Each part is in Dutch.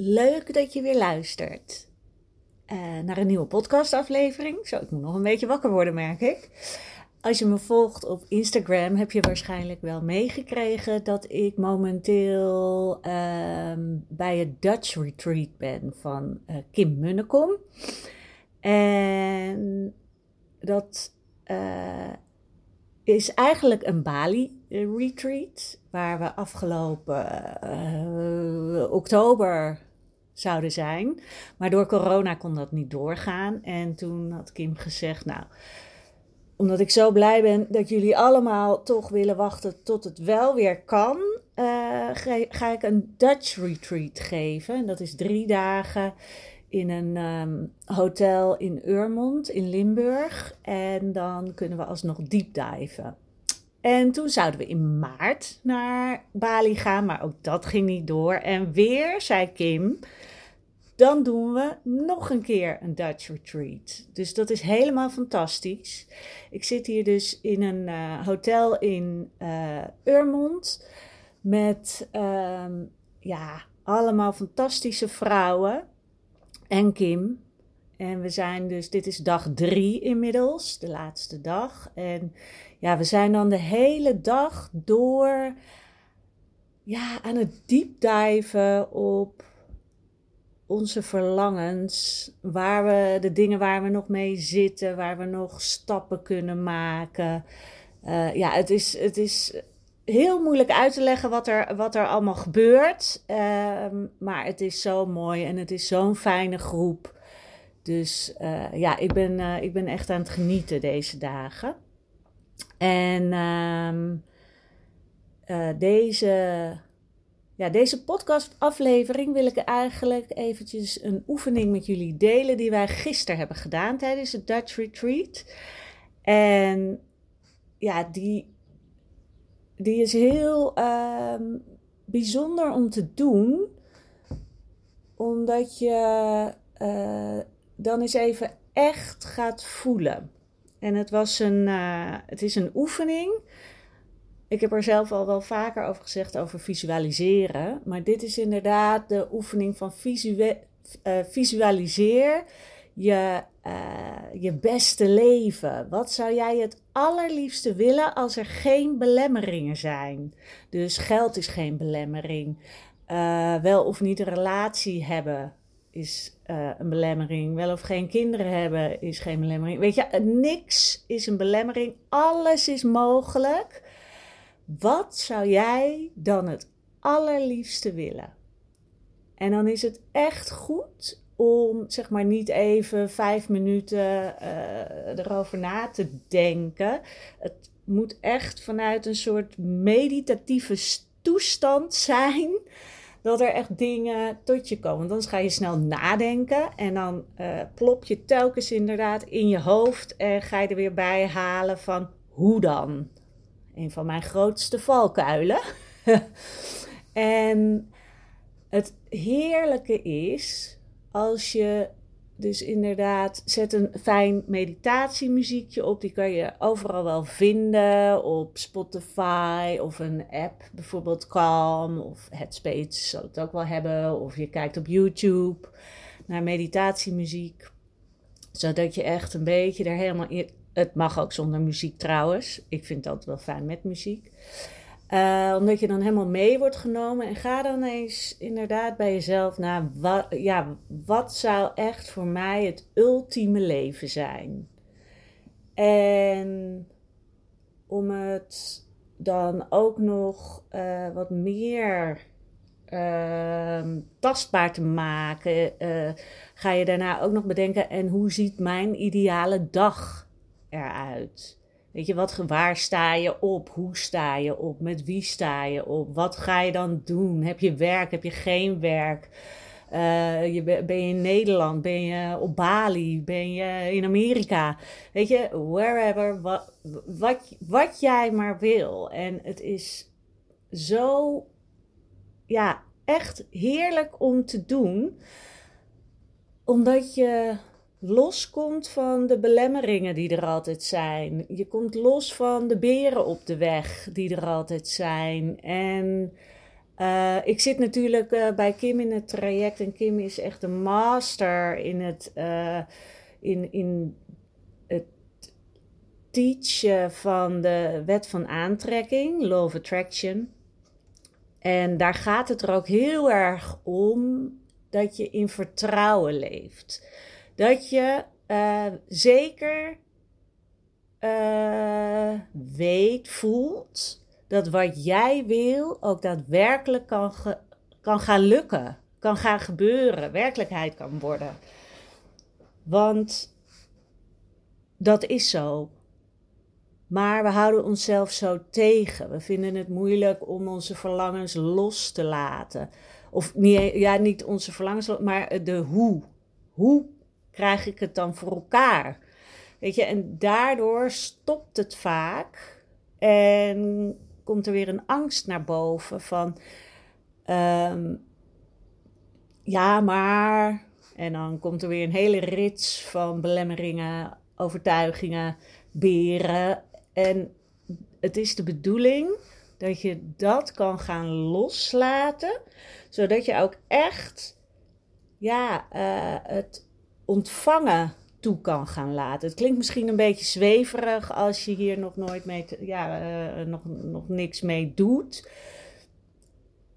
Leuk dat je weer luistert uh, naar een nieuwe podcastaflevering. Zo, ik moet nog een beetje wakker worden, merk ik. Als je me volgt op Instagram, heb je waarschijnlijk wel meegekregen dat ik momenteel uh, bij het Dutch Retreat ben van uh, Kim Munnekom. En dat uh, is eigenlijk een Bali retreat, waar we afgelopen oktober zouden zijn. Maar door corona kon dat niet doorgaan. En toen had Kim gezegd, nou, omdat ik zo blij ben dat jullie allemaal toch willen wachten tot het wel weer kan, uh, ga ik een Dutch retreat geven. En dat is drie dagen in een um, hotel in Urmond in Limburg. En dan kunnen we alsnog deep diven. En toen zouden we in maart naar Bali gaan, maar ook dat ging niet door. En weer zei Kim, dan doen we nog een keer een Dutch retreat. Dus dat is helemaal fantastisch. Ik zit hier dus in een uh, hotel in uh, Urmond met um, ja, allemaal fantastische vrouwen en Kim. En we zijn dus, dit is dag drie inmiddels, de laatste dag. En ja, we zijn dan de hele dag door ja, aan het diepdijven op onze verlangens, waar we, de dingen waar we nog mee zitten, waar we nog stappen kunnen maken. Uh, ja, het is, het is heel moeilijk uit te leggen wat er, wat er allemaal gebeurt. Uh, maar het is zo mooi en het is zo'n fijne groep. Dus uh, ja, ik ben, ik ben echt aan het genieten deze dagen. En deze ja, deze podcastaflevering wil ik eigenlijk eventjes een oefening met jullie delen die wij gisteren hebben gedaan tijdens het Dutch Retreat. En ja, die, die is heel um, bijzonder om te doen, omdat je dan eens even echt gaat voelen. En het, was een, uh, het is een oefening ik heb er zelf al wel vaker over gezegd over visualiseren. Maar dit is inderdaad de oefening van uh, visualiseer je, uh, je beste leven. Wat zou jij het allerliefste willen als er geen belemmeringen zijn? Dus geld is geen belemmering. Wel of niet een relatie hebben is een belemmering. Wel of geen kinderen hebben is geen belemmering. Weet je, niks is een belemmering. Alles is mogelijk. Wat zou jij dan het allerliefste willen? En dan is het echt goed om zeg maar niet even vijf minuten uh, erover na te denken. Het moet echt vanuit een soort meditatieve toestand zijn. Dat er echt dingen tot je komen. Dan ga je snel nadenken. En dan uh, plop je telkens inderdaad in je hoofd. En ga je er weer bij halen van hoe dan? een van mijn grootste valkuilen. en het heerlijke is als je dus inderdaad zet een fijn meditatiemuziekje op. Die kan je overal wel vinden op Spotify of een app, bijvoorbeeld Calm of Headspace zal het ook wel hebben. Of je kijkt op YouTube naar meditatiemuziek, zodat je echt een beetje er helemaal in, het mag ook zonder muziek trouwens. Ik vind dat wel fijn met muziek. Uh, omdat je dan helemaal mee wordt genomen. En ga dan eens inderdaad bij jezelf naar wat, ja, wat zou echt voor mij het ultieme leven zijn. En om het dan ook nog uh, wat meer uh, tastbaar te maken, uh, ga je daarna ook nog bedenken: en hoe ziet mijn ideale dag eruit? Weet je, wat, waar sta je op? Hoe sta je op? Met wie sta je op? Wat ga je dan doen? Heb je werk? Heb je geen werk? Uh, je, ben je in Nederland? Ben je op Bali? Ben je in Amerika? Weet je, wherever, wat, wat, wat jij maar wil. En het is zo, ja, echt heerlijk om te doen, omdat je loskomt van de belemmeringen die er altijd zijn. Je komt los van de beren op de weg die er altijd zijn. En uh, ik zit natuurlijk uh, bij Kim in het traject en Kim is echt een master in het, uh, in, in het teachen van de wet van aantrekking, Law of Attraction. En daar gaat het er ook heel erg om dat je in vertrouwen leeft dat je uh, zeker uh, weet, voelt dat wat jij wil ook daadwerkelijk kan, kan gaan lukken, kan gaan gebeuren, werkelijkheid kan worden. Want dat is zo. Maar we houden onszelf zo tegen. We vinden het moeilijk om onze verlangens los te laten. Of niet, ja, niet onze verlangens, maar de hoe. Hoe krijg ik het dan voor elkaar? Weet je, en daardoor stopt het vaak en komt er weer een angst naar boven van, um, ja, maar. En dan komt er weer een hele rits van belemmeringen, overtuigingen, beren. En het is de bedoeling dat je dat kan gaan loslaten, zodat je ook echt, ja, uh, het ontvangen toe kan gaan laten. Het klinkt misschien een beetje zweverig als je hier nog nooit mee, ja, uh, nog, nog niks mee doet.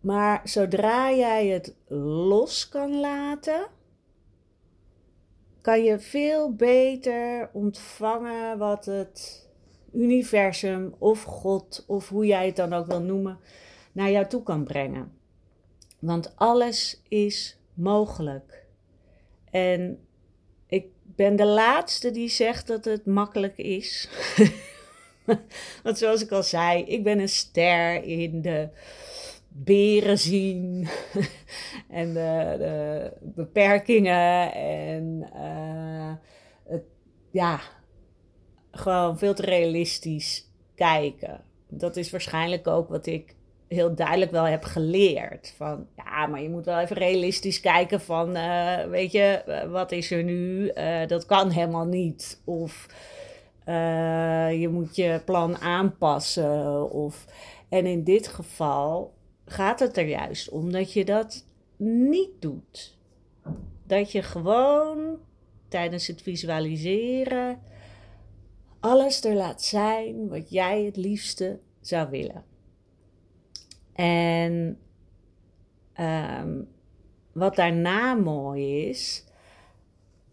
Maar zodra jij het los kan laten, kan je veel beter ontvangen wat het universum of God of hoe jij het dan ook wil noemen, naar jou toe kan brengen. Want alles is mogelijk. En ben de laatste die zegt dat het makkelijk is. Want zoals ik al zei, ik ben een ster in de beren zien en de, de, beperkingen en uh, het, ja, gewoon veel te realistisch kijken. Dat is waarschijnlijk ook wat ik heel duidelijk wel heb geleerd. Van ja, maar je moet wel even realistisch kijken van, uh, weet je, eh, wat is er nu? Uh, dat kan helemaal niet. Of je moet je plan aanpassen. Of, en in dit geval gaat het er juist om dat je dat niet doet. Dat je gewoon tijdens het visualiseren alles er laat zijn wat jij het liefste zou willen. En um, wat daarna mooi is,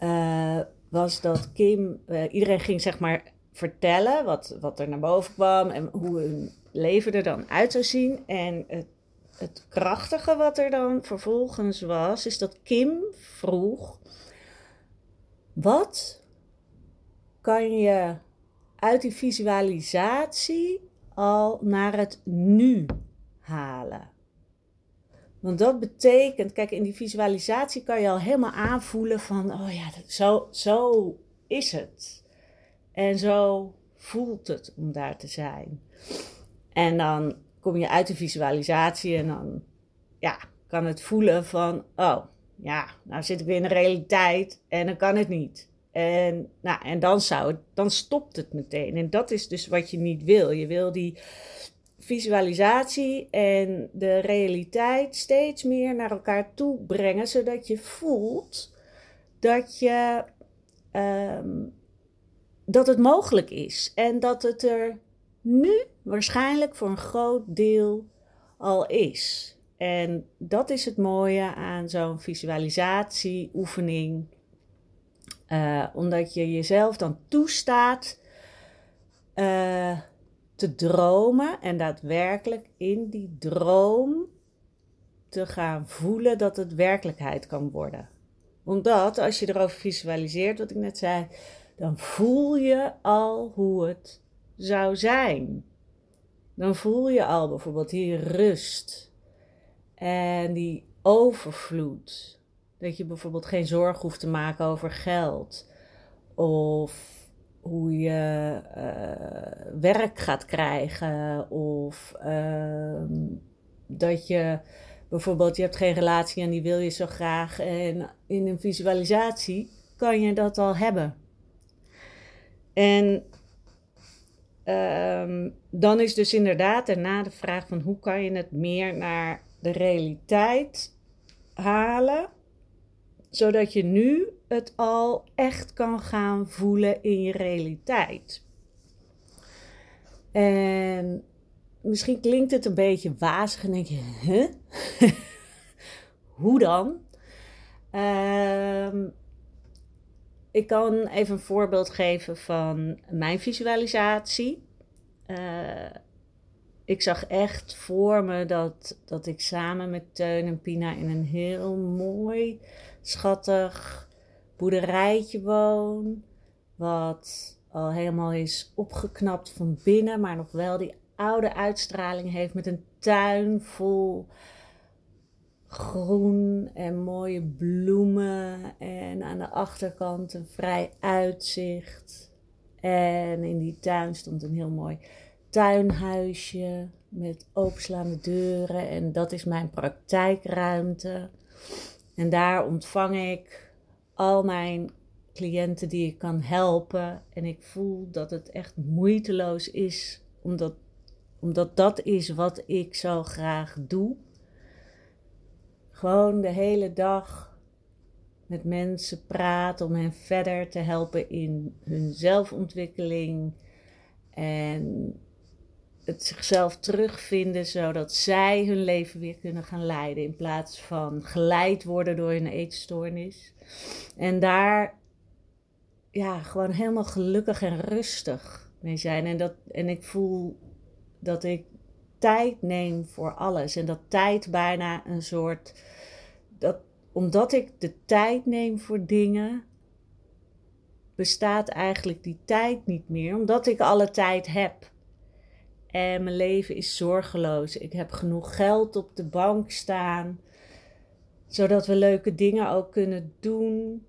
uh, was dat Kim, uh, iedereen ging zeg maar vertellen wat, wat er naar boven kwam en hoe hun leven er dan uit zou zien. En het, het krachtige wat er dan vervolgens was, is dat Kim vroeg: wat kan je uit die visualisatie al naar het nu halen. Want dat betekent, kijk, in die visualisatie kan je al helemaal aanvoelen van, oh ja, zo, zo is het. En zo voelt het om daar te zijn. En dan kom je uit de visualisatie en dan ja, kan het voelen van, oh ja, nou zit ik weer in de realiteit en dan kan het niet. En, nou, en dan, zou het, dan stopt het meteen. En dat is dus wat je niet wil. Je wil die visualisatie en de realiteit steeds meer naar elkaar toe brengen, zodat je voelt dat je um, dat het mogelijk is en dat het er nu waarschijnlijk voor een groot deel al is. En dat is het mooie aan zo'n visualisatieoefening. Uh, omdat je jezelf dan toestaat uh, te dromen en daadwerkelijk in die droom te gaan voelen dat het werkelijkheid kan worden. Omdat als je erover visualiseert, wat ik net zei, dan voel je al hoe het zou zijn. Dan voel je al bijvoorbeeld hier rust en die overvloed. Dat je bijvoorbeeld geen zorg hoeft te maken over geld. Of hoe je uh, werk gaat krijgen. Of uh, dat je bijvoorbeeld, je hebt geen relatie en die wil je zo graag. En in een visualisatie kan je dat al hebben. En uh, dan is dus inderdaad daarna de vraag van hoe kan je het meer naar de realiteit halen, zodat je nu het al echt kan gaan voelen in je realiteit. En misschien klinkt het een beetje wazig en denk je? Hoe dan? Um, ik kan even een voorbeeld geven van mijn visualisatie. Uh, ik zag echt voor me dat, dat ik samen met Teun en Pina in een heel mooi, schattig boerderijtje woon. Wat al helemaal is opgeknapt van binnen, maar nog wel die oude uitstraling heeft met een tuin vol groen en mooie bloemen. En aan de achterkant een vrij uitzicht. En in die tuin stond een heel mooi tuinhuisje met openslaande deuren. En dat is mijn praktijkruimte. En daar ontvang ik al mijn cliënten die ik kan helpen. En ik voel dat het echt moeiteloos is, omdat, omdat dat is wat ik zo graag doe. Gewoon de hele dag met mensen praten om hen verder te helpen in hun zelfontwikkeling. En het zichzelf terugvinden, zodat zij hun leven weer kunnen gaan leiden. In plaats van geleid worden door een eetstoornis. En daar ja, gewoon helemaal gelukkig en rustig mee zijn. En, dat, en ik voel dat ik tijd neem voor alles. En dat tijd bijna een soort. Dat, omdat ik de tijd neem voor dingen, bestaat eigenlijk die tijd niet meer. Omdat ik alle tijd heb. En mijn leven is zorgeloos. Ik heb genoeg geld op de bank staan. Zodat we leuke dingen ook kunnen doen.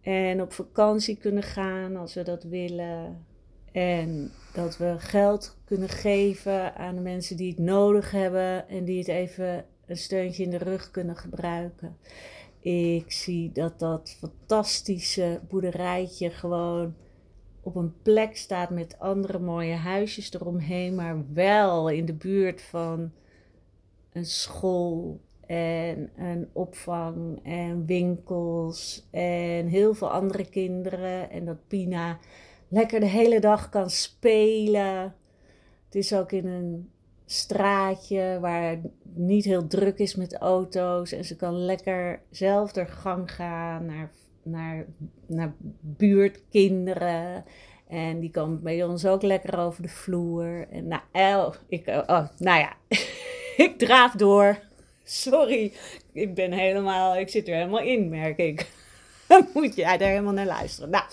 En op vakantie kunnen gaan als we dat willen. En dat we geld kunnen geven aan de mensen die het nodig hebben en die het even een steuntje in de rug kunnen gebruiken. Ik zie dat dat fantastische boerderijtje gewoon op een plek staat met andere mooie huisjes eromheen, maar wel in de buurt van een school en een opvang en winkels en heel veel andere kinderen. En dat Pina lekker de hele dag kan spelen. Het is ook in een straatje waar het niet heel druk is met auto's. En ze kan lekker zelf door gang gaan naar, naar, naar buurtkinderen. En die komen bij ons ook lekker over de vloer. En nou, oh, ik, oh, nou ja, ik draaf door. Sorry, ik ben helemaal, ik zit er helemaal in, merk ik. Moet jij daar helemaal naar luisteren. Nou,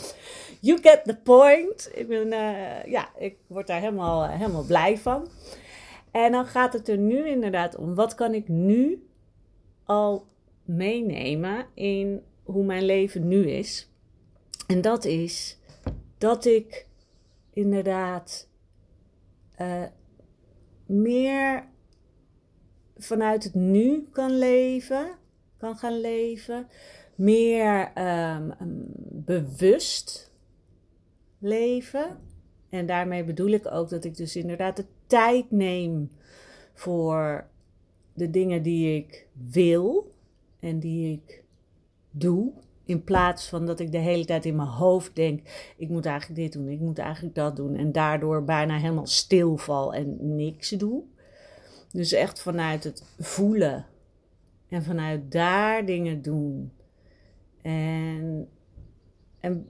you get the point. Ik, ben, uh, ja, ik word daar helemaal, uh, helemaal blij van. En dan gaat het er nu inderdaad om, wat kan ik nu al meenemen in hoe mijn leven nu is? En dat is dat ik inderdaad uh, meer vanuit het nu kan leven, kan gaan leven, meer um, bewust leven. En daarmee bedoel ik ook dat ik dus inderdaad de tijd neem voor de dingen die ik wil en die ik doe In plaats van dat ik de hele tijd in mijn hoofd denk: ik moet eigenlijk dit doen, ik moet eigenlijk dat doen. En daardoor bijna helemaal stilval en niks doe. Dus echt vanuit het voelen en vanuit daar dingen doen. En, en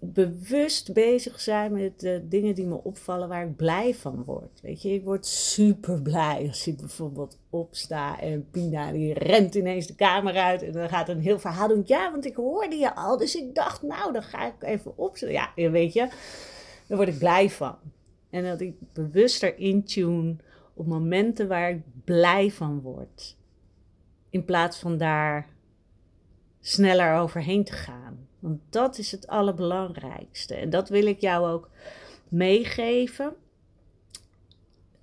bewust bezig zijn met de dingen die me opvallen waar ik blij van word. Weet je, ik word super blij als ik bijvoorbeeld opsta en Pina die rent ineens de kamer uit en dan gaat een heel verhaal doen. Ja, want ik hoorde je al, dus ik dacht, nou, dan ga ik even opstaan. Ja, weet je, daar word ik blij van. En dat ik bewuster intune op momenten waar ik blij van word. In plaats van daar sneller overheen te gaan. Want dat is het allerbelangrijkste. En dat wil ik jou ook meegeven.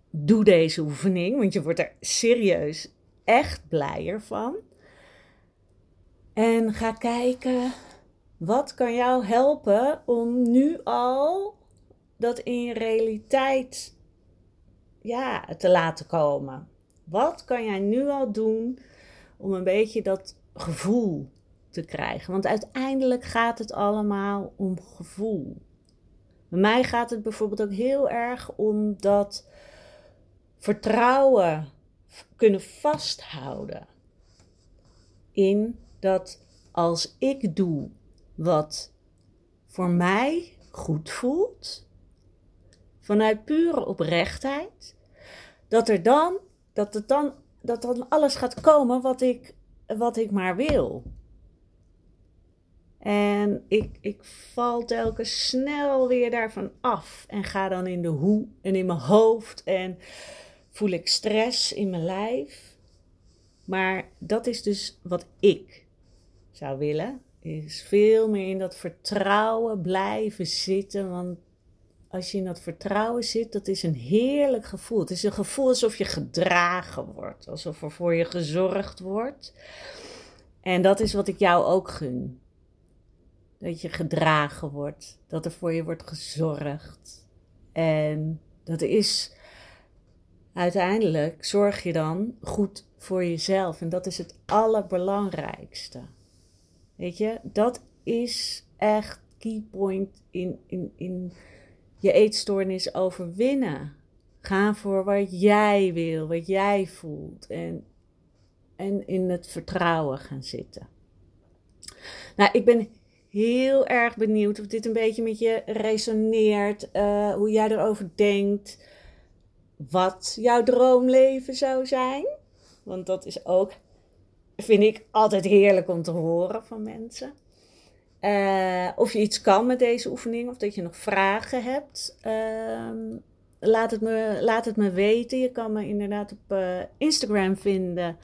Doe deze oefening, want je wordt er serieus echt blijer van. En ga kijken wat kan jou helpen om nu al dat in je realiteit ja, te laten komen. Wat kan jij nu al doen om een beetje dat gevoel te krijgen? Want uiteindelijk gaat het allemaal om gevoel. Bij mij gaat het bijvoorbeeld ook heel erg om dat vertrouwen kunnen vasthouden. In dat als ik doe wat voor mij goed voelt, vanuit pure oprechtheid, dat er dan, dat het dan, dat dan alles gaat komen wat ik, wat ik maar wil. En ik, ik val telkens snel weer daarvan af en ga dan in de hoe en in mijn hoofd en voel ik stress in mijn lijf. Maar dat is dus wat ik zou willen. Is veel meer in dat vertrouwen blijven zitten. Want als je in dat vertrouwen zit, dat is een heerlijk gevoel. Het is een gevoel alsof je gedragen wordt, alsof er voor je gezorgd wordt. En dat is wat ik jou ook gun. Dat je gedragen wordt, dat er voor je wordt gezorgd. En dat is uiteindelijk zorg je dan goed voor jezelf. En dat is het allerbelangrijkste. Weet je, dat is echt key point in, in, in je eetstoornis overwinnen. Ga voor wat jij wil, wat jij voelt. En, en in het vertrouwen gaan zitten. Nou, ik ben heel erg benieuwd of dit een beetje met je resoneert. Uh, hoe jij erover denkt. Wat jouw droomleven zou zijn. Want dat is ook, vind ik, altijd heerlijk om te horen van mensen. Uh, of je iets kan met deze oefening of dat je nog vragen hebt. Uh, laat, het me, laat het me weten. Je kan me inderdaad op uh, Instagram vinden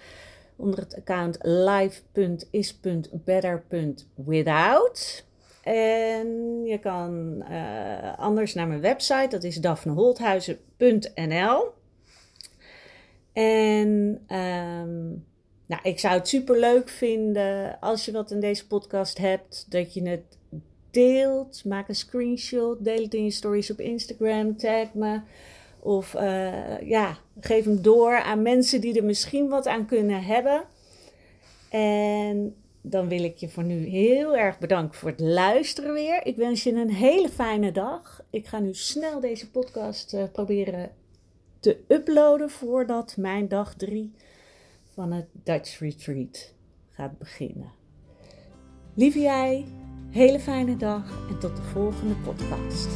onder het account live.is.better.without. En je kan uh, anders naar mijn website, dat is daphneholthuizen.nl. En um, nou, ik zou het super leuk vinden als je wat in deze podcast hebt, dat je het deelt. Maak een screenshot, deel het in je stories op Instagram, tag me. Of uh, ja, geef hem door aan mensen die er misschien wat aan kunnen hebben. En dan wil ik je voor nu heel erg bedanken voor het luisteren weer. Ik wens je een hele fijne dag. Ik ga nu snel deze podcast uh, proberen te uploaden voordat mijn dag 3 van het Dutch Retreat gaat beginnen. Lieve jij, hele fijne dag en tot de volgende podcast.